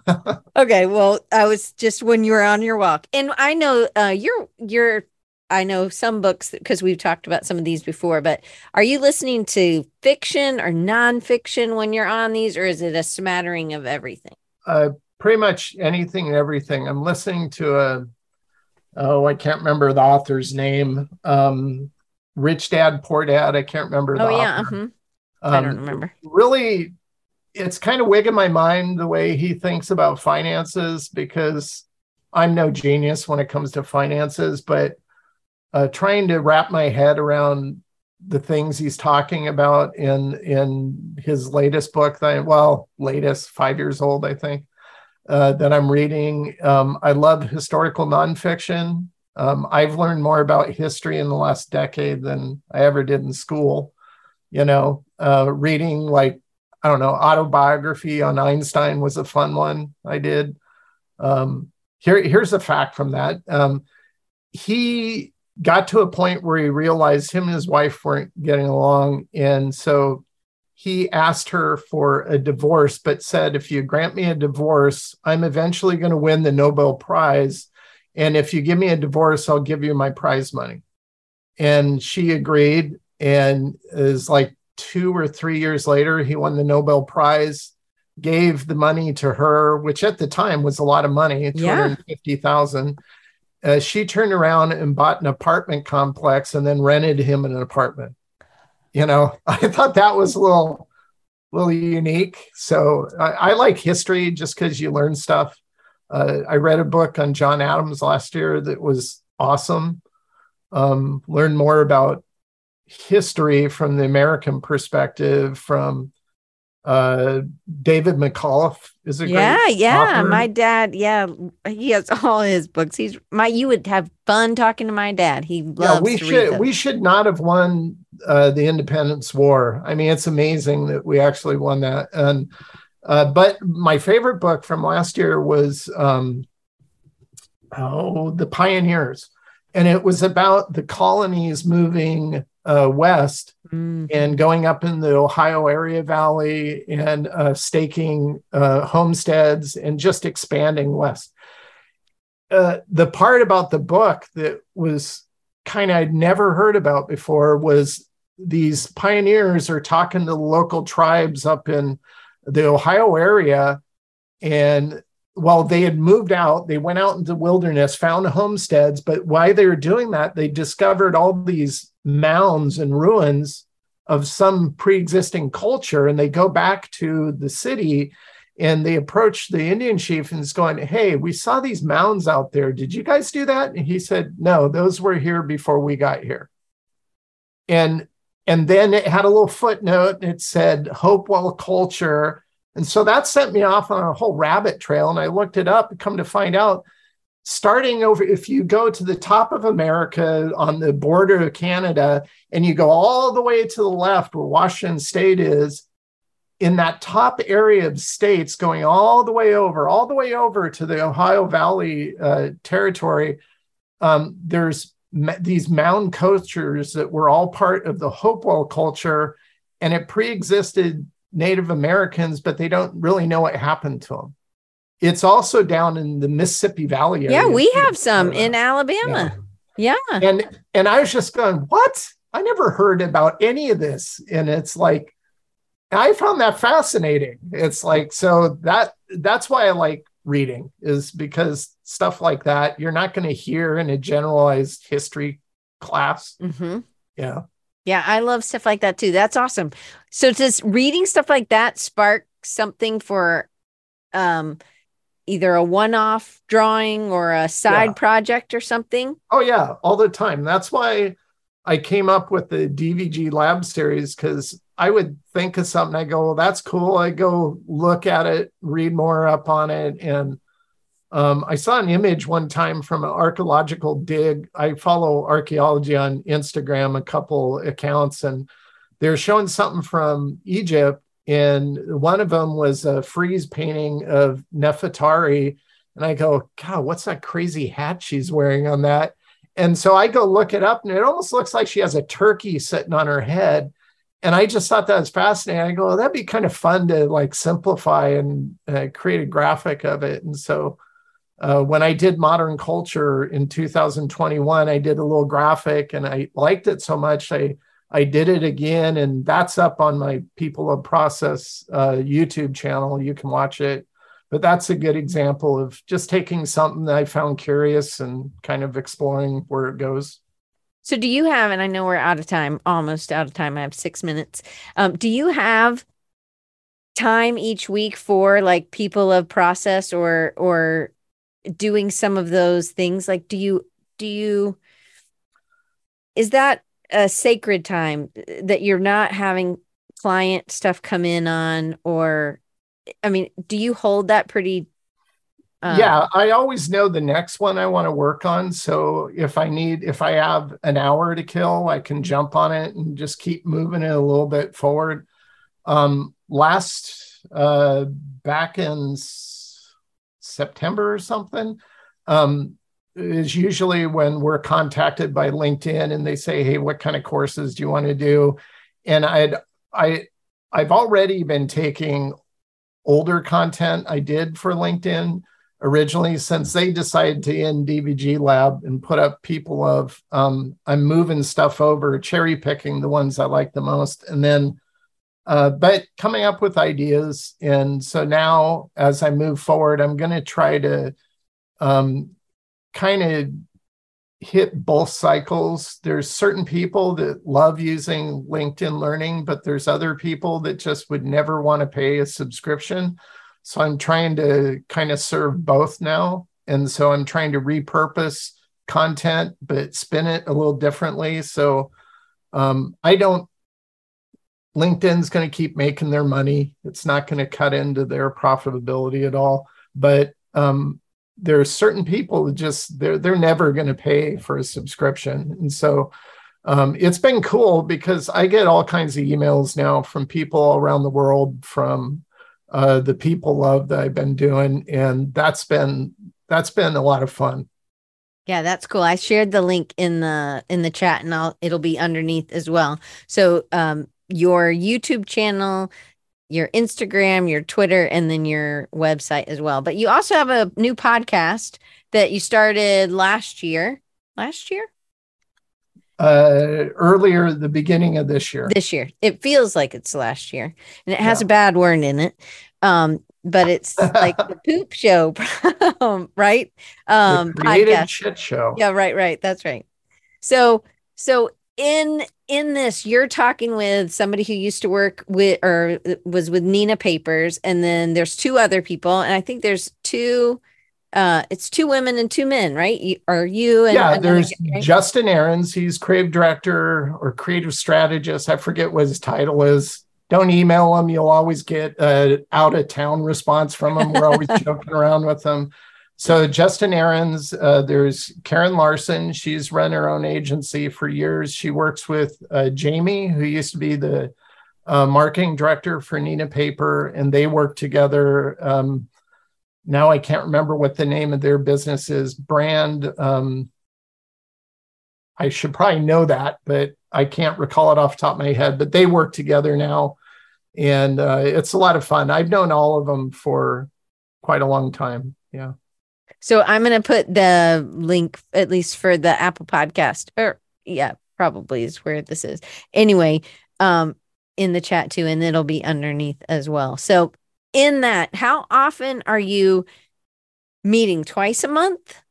okay, well, I was just when you were on your walk, and I know uh, you're you're. I know some books because we've talked about some of these before, but are you listening to fiction or nonfiction when you're on these, or is it a smattering of everything? Uh, pretty much anything and everything. I'm listening to a oh, I can't remember the author's name. Um, Rich Dad, Poor Dad. I can't remember. Oh yeah, uh-huh. um, I don't remember. Really it's kind of wigging my mind the way he thinks about finances because I'm no genius when it comes to finances, but uh, trying to wrap my head around the things he's talking about in in his latest book that well latest five years old i think uh, that i'm reading. Um, i love historical nonfiction. Um, i've learned more about history in the last decade than i ever did in school you know? Uh, reading like i don't know autobiography on einstein was a fun one i did. Um, here, here's a fact from that. Um, he got to a point where he realized him and his wife weren't getting along. And so he asked her for a divorce, but said, if you grant me a divorce, I'm eventually going to win the Nobel Prize. And if you give me a divorce, I'll give you my prize money. And she agreed. And is like two or three years later, he won the Nobel Prize, gave the money to her, which at the time was a lot of money, 250,000. Yeah uh, she turned around and bought an apartment complex and then rented him an apartment. You know, I thought that was a little, little unique. So I, I like history just because you learn stuff. Uh, I read a book on John Adams last year that was awesome. Um, learn more about history from the American perspective, from uh david mccullough is a great yeah yeah author. my dad yeah he has all his books. He's my you would have fun talking to my dad. He loves yeah, we should we should not have won uh the independence war. I mean it's amazing that we actually won that. And uh but my favorite book from last year was um oh the pioneers. And it was about the colonies moving uh, west mm. and going up in the Ohio area valley and uh, staking uh, homesteads and just expanding west. Uh, the part about the book that was kind of I'd never heard about before was these pioneers are talking to the local tribes up in the Ohio area and while they had moved out, they went out into the wilderness, found homesteads, but while they were doing that, they discovered all these mounds and ruins of some pre-existing culture and they go back to the city and they approach the indian chief and is going hey we saw these mounds out there. Did you guys do that? And he said no those were here before we got here. And and then it had a little footnote and it said hopewell culture. And so that sent me off on a whole rabbit trail and i looked it up and come to find out starting over, if you go to the top of America on the border of Canada and you go all the way to the left where Washington State is, in that top area of states going all the way over, all the way over to the Ohio Valley uh, territory, um, there's these mound cultures that were all part of the Hopewell culture, and it pre-existed Native Americans, but they don't really know what happened to them. It's also down in the Mississippi Valley area. Yeah, we have some in Alabama. Yeah. yeah. And and I was just going, what? I never heard about any of this. And it's like I found that fascinating. It's like so that that's why I like reading is because stuff like that you're not going to hear in a generalized history class. Mm-hmm. Yeah. Yeah, I love stuff like that too. That's awesome. So does reading stuff like that spark something for um either a one-off drawing or a side yeah. project or something? Oh yeah, all the time. That's why I came up with the DVG lab series because I would think of something. I go, well, that's cool. I go look at it, read more up on it. And um, I saw an image one time from an archaeological dig. I follow archaeology on Instagram, a couple accounts, and they're showing something from Egypt and one of them was a frieze painting of Nefertari. And I go, God, what's that crazy hat she's wearing on that? And so I go look it up, and it almost looks like she has a turkey sitting on her head. And I just thought that was fascinating. I go, that'd be kind of fun to like simplify and uh, create a graphic of it. And so uh, when I did modern culture in 2021, I did a little graphic and I liked it so much. I I did it again, and that's up on my People of Process uh, YouTube channel. You can watch it. But that's a good example of just taking something that I found curious and kind of exploring where it goes. So, do you have, and I know we're out of time, almost out of time. I have six minutes. Um, do you have time each week for like people of process or or doing some of those things? Like, do you do you is that a sacred time that you're not having client stuff come in on or i mean do you hold that pretty um, yeah i always know the next one i want to work on. So if i need if i have an hour to kill i can jump on it and just keep moving it a little bit forward. Um last uh back in september or something um is usually when we're contacted by LinkedIn and they say, "Hey, what kind of courses do you want to do?" And I'd I I've already been taking older content I did for LinkedIn originally since they decided to end DVG Lab and put up people of um, I'm moving stuff over, cherry picking the ones I like the most, and then uh, but coming up with ideas. And so now, as I move forward, I'm going to try to um, kind of hit both cycles. There's certain people that love using LinkedIn Learning, but there's other people that just would never want to pay a subscription. So I'm trying to kind of serve both now. And so I'm trying to repurpose content, but spin it a little differently. So um, I don't, LinkedIn's going to keep making their money. It's not going to cut into their profitability at all. But um, there are certain people that just they're they're never going to pay for a subscription. And so um, it's been cool because i get all kinds of emails now from people all around the world from uh, the people love that i've been doing and that's been that's been a lot of fun. Yeah that's cool. I shared the link in the in the chat and i'll it'll be underneath as well. So um your youtube channel your Instagram, your Twitter, and then your website as well. But you also have a new podcast that you started last year. Last year? Uh, earlier, the beginning of this year. This year. It feels like it's last year. And it has yeah. a bad word in it. Um, but it's like the poop show, right? Um, the podcast. shit show. Yeah, right, right. That's right. So, so in in this you're talking with somebody who used to work with or was with Neenah Papers and then there's two other people and I think there's two uh it's two women and two men right? You, are you and yeah there's guy, Justin Ahrens he's creative director or creative strategist I forget what his title is. Don't email him you'll always get a out of town response from him we're always joking around with him so Justin Ahrens, uh, there's Karen Larson. She's run her own agency for years. She works with uh, Jamie, who used to be the uh, marketing director for Neenah Paper, and they work together. Um, now I can't remember what the name of their business is. Brand. Um, I should probably know that, but I can't recall it off top of my head. But they work together now, and uh, it's a lot of fun. I've known all of them for quite a long time. Yeah. So I'm going to put the link, at least for the Apple podcast, or yeah, probably is where this is. Anyway, um, in the chat too, and it'll be underneath as well. So, in that, how often are you meeting? Twice a month?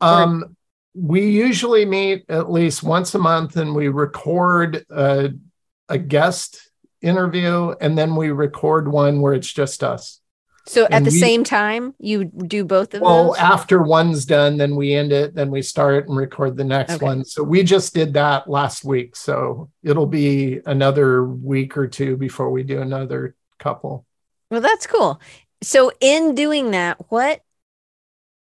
Um, or- we usually meet at least once a month, and we record a, a guest interview, and then we record one where it's just us. So at the we, same time, you do both of well, those? Well, after one's done, then we end it, then we start and record the next okay. one. So we just did that last week. So it'll be another week or two before we do another couple. Well, that's cool. So in doing that, what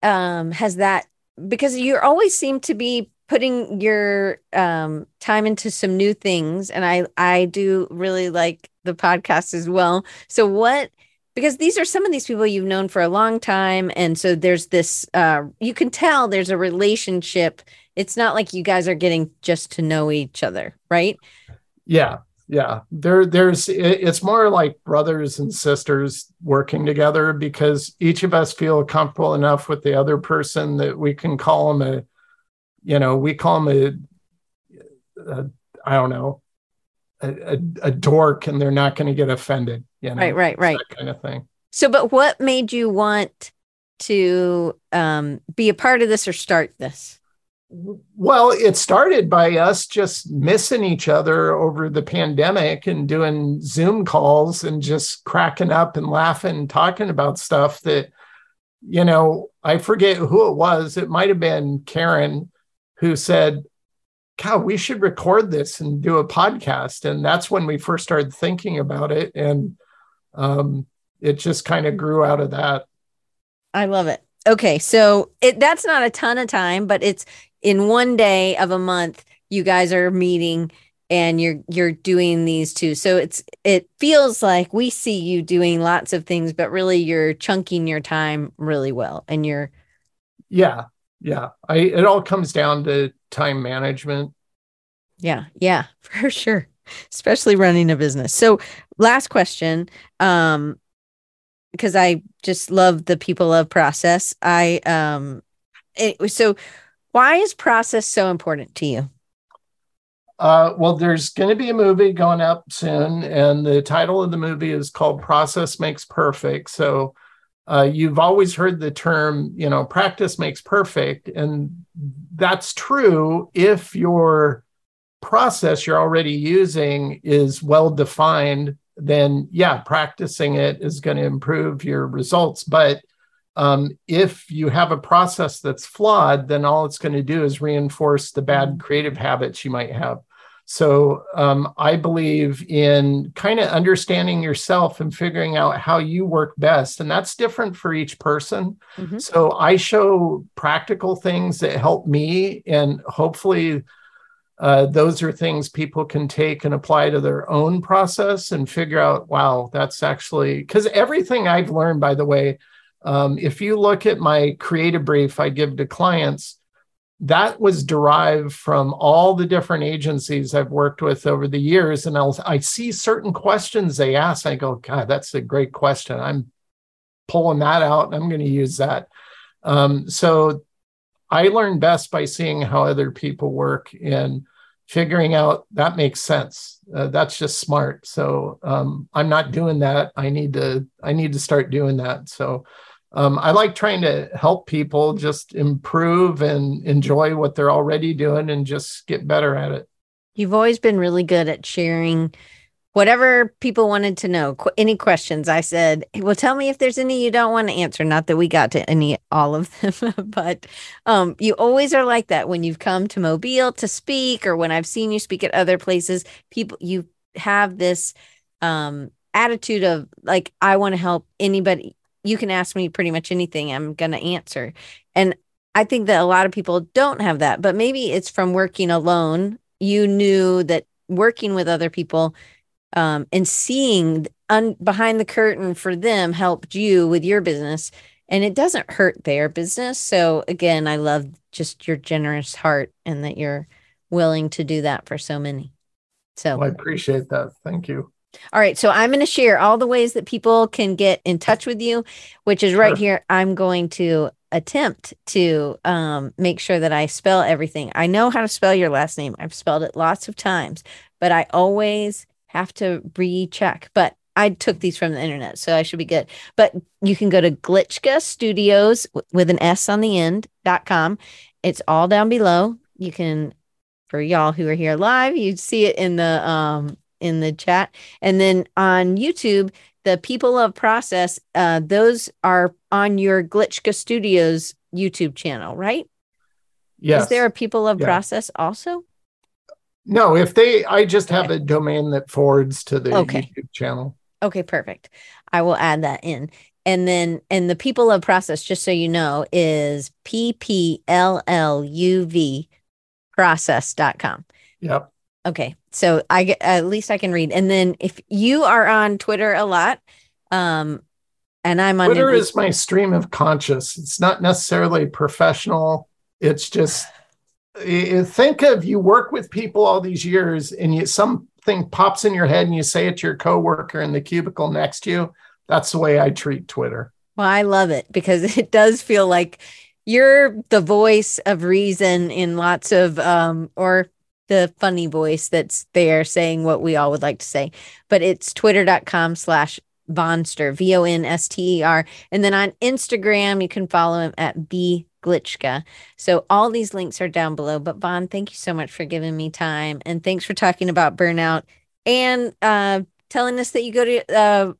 um has that because you always seem to be putting your um time into some new things and I I do really like the podcast as well. So what because these are some of these people you've known for a long time and so there's this uh, you can tell there's a relationship. It's not like you guys are getting just to know each other right? Yeah yeah. There there's it's more like brothers and sisters working together because each of us feel comfortable enough with the other person that we can call them a you know we call them a, a I don't know a, a, dork and they're not going to get offended you know, right, right, right. kind of thing. So, but what made you want to um, be a part of this or start this? Well, it started by us just missing each other over the pandemic and doing Zoom calls and just cracking up and laughing and talking about stuff that, you know, I forget who it was. It might have been Karen who said, God, we should record this and do a podcast. And that's when we first started thinking about it. And um, it just kind of grew out of that. I love it. Okay. So it that's not a ton of time, but it's in one day of a month, you guys are meeting and you're you're doing these two so it's it feels like we see you doing lots of things but really you're chunking your time really well and you're yeah yeah i it all comes down to time management? Yeah yeah for sure especially running a business. So last question um because i just love the people of process. I um it, so why is process so important to you? Uh, well, there's going to be a movie going up soon, and the title of the movie is called Process Makes Perfect. So uh, you've always heard the term, you know, practice makes perfect. And that's true if your process you're already using is well defined, then yeah, practicing it is going to improve your results. But um, if you have a process that's flawed, then all it's going to do is reinforce the bad creative habits you might have. So um, I believe in kind of understanding yourself and figuring out how you work best. And that's different for each person. Mm-hmm. So I show practical things that help me, and hopefully, uh, those are things people can take and apply to their own process and figure out, wow, that's actually because everything I've learned, by the way, um, if you look at my creative brief I give to clients, that was derived from all the different agencies I've worked with over the years. And I'll, I see certain questions they ask. I go, God, that's a great question. I'm pulling that out and I'm going to use that. Um, so I learn best by seeing how other people work and figuring out that makes sense. Uh, that's just smart. So um, I'm not doing that. I need to. I need to start doing that. So um, I like trying to help people just improve and enjoy what they're already doing and just get better at it. You've always been really good at sharing whatever people wanted to know. Qu- any questions? I said, well, tell me if there's any you don't want to answer. Not that we got to any all of them, but um, you always are like that when you've come to Mobile to speak, or when I've seen you speak at other places. People, you have this um, attitude of like, I want to help anybody you can ask me pretty much anything i'm going to answer. And i think that a lot of people don't have that but maybe it's from working alone. You knew that working with other people um, and seeing un- behind the curtain for them helped you with your business and it doesn't hurt their business. So again i love just your generous heart and that you're willing to do that for so many. So well, i appreciate that. Thank you all right. So I'm going to share all the ways that people can get in touch with you, which is right sure. here. I'm going to attempt to um, make sure that I spell everything. I know how to spell your last name. I've spelled it lots of times, but I always have to recheck. But I took these from the internet, so I should be good. But you can go to Glitschka Studios with an S on the end dot com. It's all down below. You can, for y'all who are here live, you see it in the um in the chat. And then on YouTube, the people of process, uh, those are on your Glitschka Studios YouTube channel, right? Yes. Is there a people of yeah. process also? No, if they, I just have okay. a domain that forwards to the okay. YouTube channel. Okay, perfect. I will add that in. And then, and the people of process, just so you know, is P P L L U V process.com. Yep. Okay. So I get at least I can read. And then if you are on Twitter a lot, um, and I'm on Twitter is my stream of conscious. It's not necessarily professional. It's just think of you work with people all these years and you something pops in your head and you say it to your coworker in the cubicle next to you. That's the way I treat Twitter. Well, I love it because it does feel like you're the voice of reason in lots of um or the funny voice that's there saying what we all would like to say. But it's twitter.com slash Vonster, V O N S T E R. And then on Instagram, you can follow him at B Glitschka. So all these links are down below. But Von, thank you so much for giving me time. And thanks for talking about burnout and uh, telling us that you go to uh,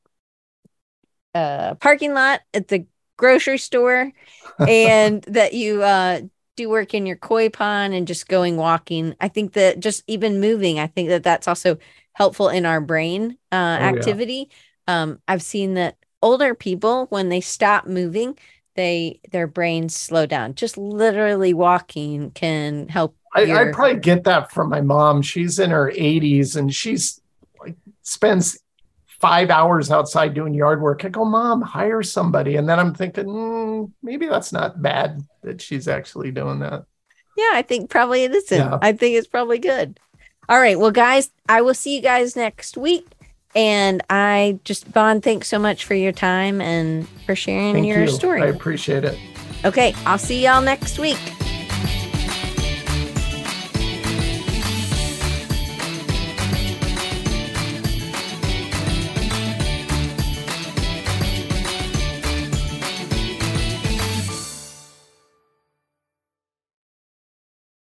uh, parking lot at the grocery store and that you uh, do work in your koi pond and just going walking. I think that just even moving, I think that that's also helpful in our brain uh, oh, activity. Yeah. Um, I've seen that older people when they stop moving, they their brains slow down. Just literally walking can help. I, your... I probably get that from my mom. She's in her 80s and she's like spends five hours outside doing yard work. I go, Mom, hire somebody. And then I'm thinking, mm, maybe that's not bad that she's actually doing that. Yeah, I think probably it isn't. Yeah. I think it's probably good. All right. Well, guys, I will see you guys next week. And I just, Von, thanks so much for your time and for sharing Thank your you. story. I appreciate it. Okay. I'll see y'all next week.